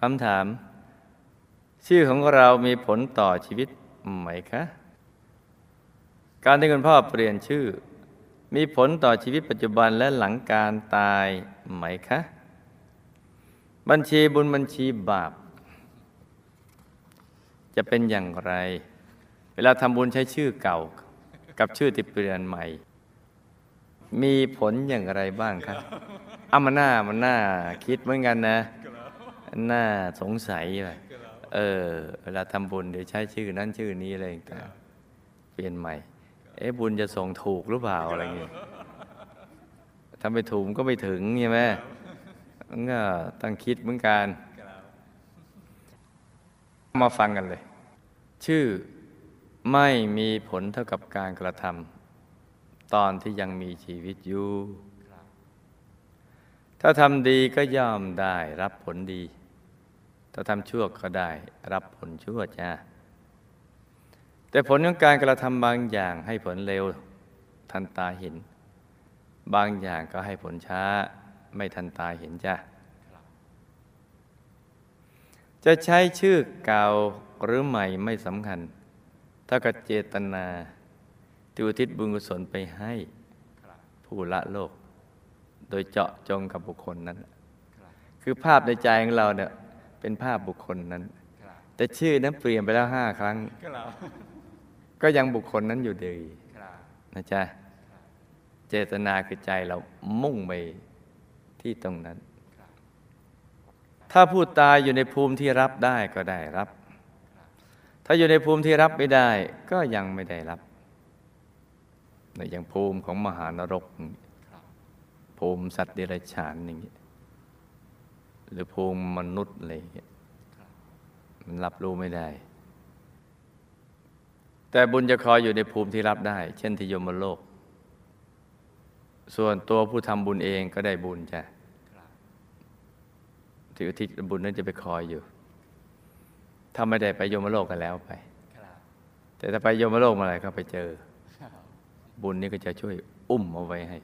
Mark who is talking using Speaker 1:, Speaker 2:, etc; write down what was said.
Speaker 1: คำถาม ชื่อของเรามีผลต่อชีวิตไหมคะ การที่คุณพ่อเปลี่ยนชื่อ มีผลต่อชีวิตปัจจุบันและหลังการตายไหมคะ บัญชีบุญบัญชีบาป จะเป็นอย่างไร เวลาทำบุญใช้ชื่อเก่า กับชื่อที่เปลี่ยนใหม่ มีผลอย่างไรบ้างครับอามันน่ามันน่าคิดเหมือนกันนะ น่าสงสัยไปเออ เวลาทำบุญเดี๋ยวใช้ชื่อนั้นชื่อนี้อะไรต่างๆเปลี่ยนใหม่ เอ๊ะบุญจะส่งถูกหรือเปล่าอะไรเงี้ยถ้าไม่ถูกมันก็ไม่ถึงใช่ไหมมันก็ต้องคิดเหมือนกันมาฟังกันเลย ชื่อไม่มีผลเท่ากับการกระทำตอนที่ยังมีชีวิตอยู่ถ้าทำดีก็ย่อมได้รับผลดี ถ้าทำชั่วก็ได้รับผลชั่วจ้าแต่ผลของการกระทำบางอย่างให้ผลเร็วทันตาเห็น บางอย่างก็ให้ผลช้าไม่ทันตาเห็นจ้าจะใช้ชื่อเก่าหรือใหม่ไม่สำคัญถ้ากับเจตนาที่อุทิศบุญกุศลไปให้ผู้ละโลก โดยเจาะจงกับบุคคลนั้น คือภาพในใจของเราเนี่ย เป็นภาพบุคคลนั้น แต่ชื่อนั้นเปลี่ยนไปแล้วห้าครั้ง ก็ยังบุคคลนั้นอยู่ดีนะจ๊ะเจตนาคือใจเรามุ่งไปที่ตรงนั้น ถ้าผู้ตายอยู่ในภูมิที่รับได้ก็ได้รับ ถ้าอยู่ในภูมิที่รับไม่ได้ ก็ยังไม่ได้รับในอย่างภูมิของมหานรก ภูมิสัตว์เดรัจฉานอย่างนี้ หรือภูมิมนุษย์อะไรอย่างเงี้ยมันรับรู้ไม่ได้ แต่บุญจะคอยอยู่ในภูมิที่รับได้ เช่นที่ยมโลก ส่วนตัวผู้ทำบุญเองก็ได้บุญจ้ะที่อุทิศบุญนั้นจะไปคอยอยู่ ถ้าไม่ได้ไปยมโลกกันแล้วไป แต่ถ้าไปยมโลกมาอะไรก็ไปเจอ บุญนี้ก็จะช่วยอุ้มเอาไว้ให้